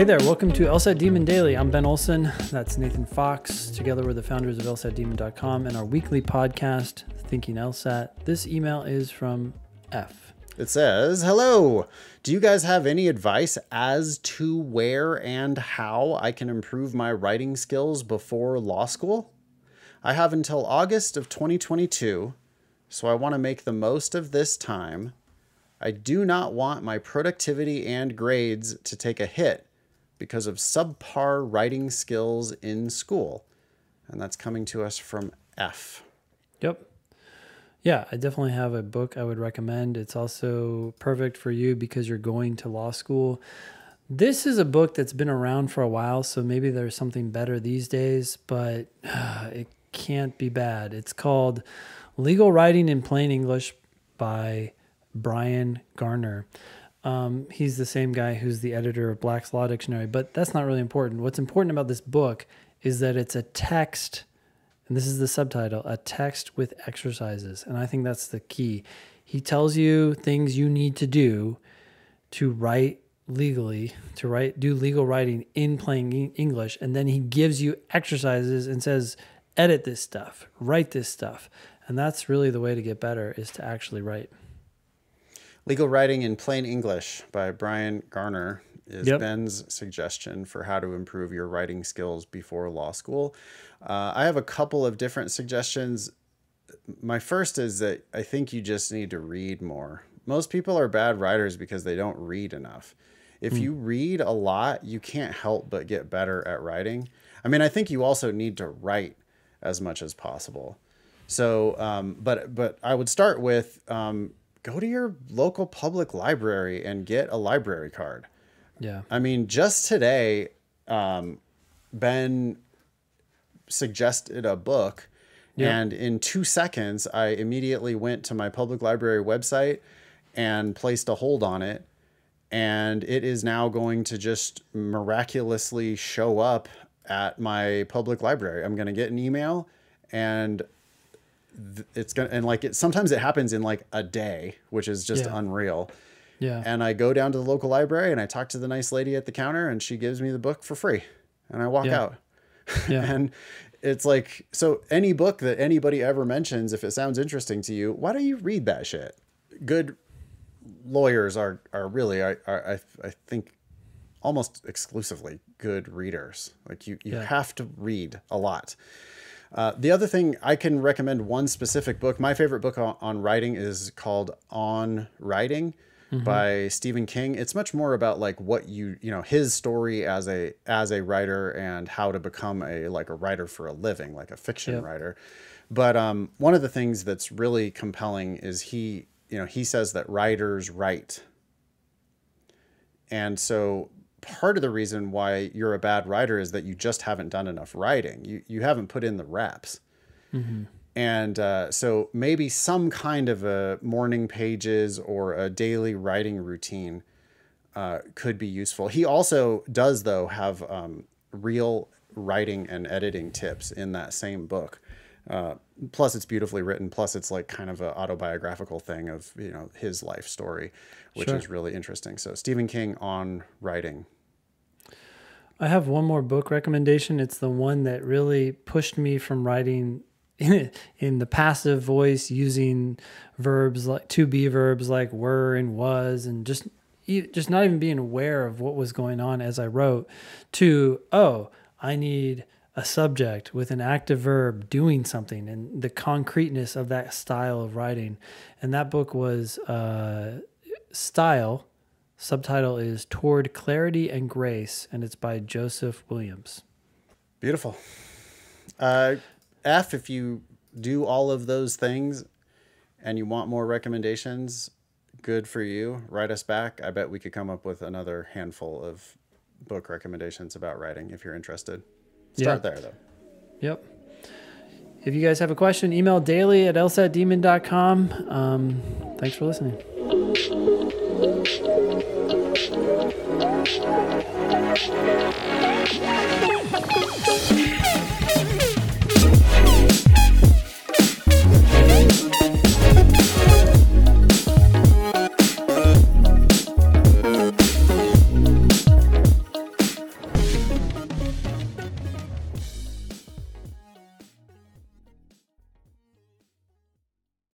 Hey there, welcome to LSAT Demon Daily. I'm Ben Olson. That's Nathan Fox. Together we're the founders of LSATdemon.com and our weekly podcast, Thinking LSAT. This email is from F. It says, Hello. Do you guys have any advice as to where and how I can improve my writing skills before law school? I have until August of 2022, so I want to make the most of this time. I do not want my productivity and grades to take a hit because of subpar writing skills in school. And that's coming to us from F. Yep. Yeah, I definitely have a book I would recommend. It's also perfect for you because you're going to law school. This is a book that's been around for a while, so maybe there's something better these days, but uh, it can't be bad. It's called Legal Writing in Plain English by Bryan Garner. Um, he's the same guy who's the editor of Black's Law Dictionary, but that's not really important. What's important about this book is that it's a text, and this is the subtitle a text with exercises. And I think that's the key. He tells you things you need to do to write legally, to write, do legal writing in plain English, and then he gives you exercises and says, edit this stuff, write this stuff. And that's really the way to get better is to actually write. Legal Writing in Plain English by Bryan Garner is yep. Ben's suggestion for how to improve your writing skills before law school. Uh, I have a couple of different suggestions. My first is that I think you just need to read more. Most people are bad writers because they don't read enough. If mm. you read a lot, you can't help but get better at writing. I mean, I think you also need to write as much as possible. So, um, but but I would start with um, go to your local public library and get a library card. Yeah. I mean, just today, um, Ben suggested a book, yeah. and in two seconds, I immediately went to my public library website and placed a hold on it. And it is now going to just miraculously show up at my public library. I'm going to get an email and it's gonna and like it sometimes it happens in like a day which is just yeah. unreal. Yeah. And i go down to the local library and i talk to the nice lady at the counter and she gives me the book for free and i walk yeah. out. Yeah. And it's like so any book that anybody ever mentions if it sounds interesting to you why don't you read that shit? Good lawyers are are really i i i think almost exclusively good readers. Like you you yeah. have to read a lot uh, the other thing I can recommend one specific book. My favorite book on, on writing is called On Writing mm-hmm. by Stephen King. It's much more about like what you you know his story as a as a writer and how to become a like a writer for a living, like a fiction yep. writer. But um, one of the things that's really compelling is he you know he says that writers write. And so part of the reason why you're a bad writer is that you just haven't done enough writing. You you haven't put in the reps. Mm-hmm. And uh, so maybe some kind of a morning pages or a daily writing routine uh, could be useful. He also does though have um, real writing and editing tips in that same book. Uh, plus, it's beautifully written. Plus, it's like kind of an autobiographical thing of you know his life story, which sure. is really interesting. So Stephen King on writing. I have one more book recommendation. It's the one that really pushed me from writing in, in the passive voice using verbs like to be verbs like were and was and just just not even being aware of what was going on as I wrote to oh I need a subject with an active verb doing something and the concreteness of that style of writing. And that book was uh, Style. Subtitle is Toward Clarity and Grace, and it's by Joseph Williams. Beautiful. Uh, F, if you do all of those things and you want more recommendations, good for you. Write us back. I bet we could come up with another handful of book recommendations about writing if you're interested. Start there though. Yep. If you guys have a question, email daily at lsatdemon.com. Um, thanks for listening.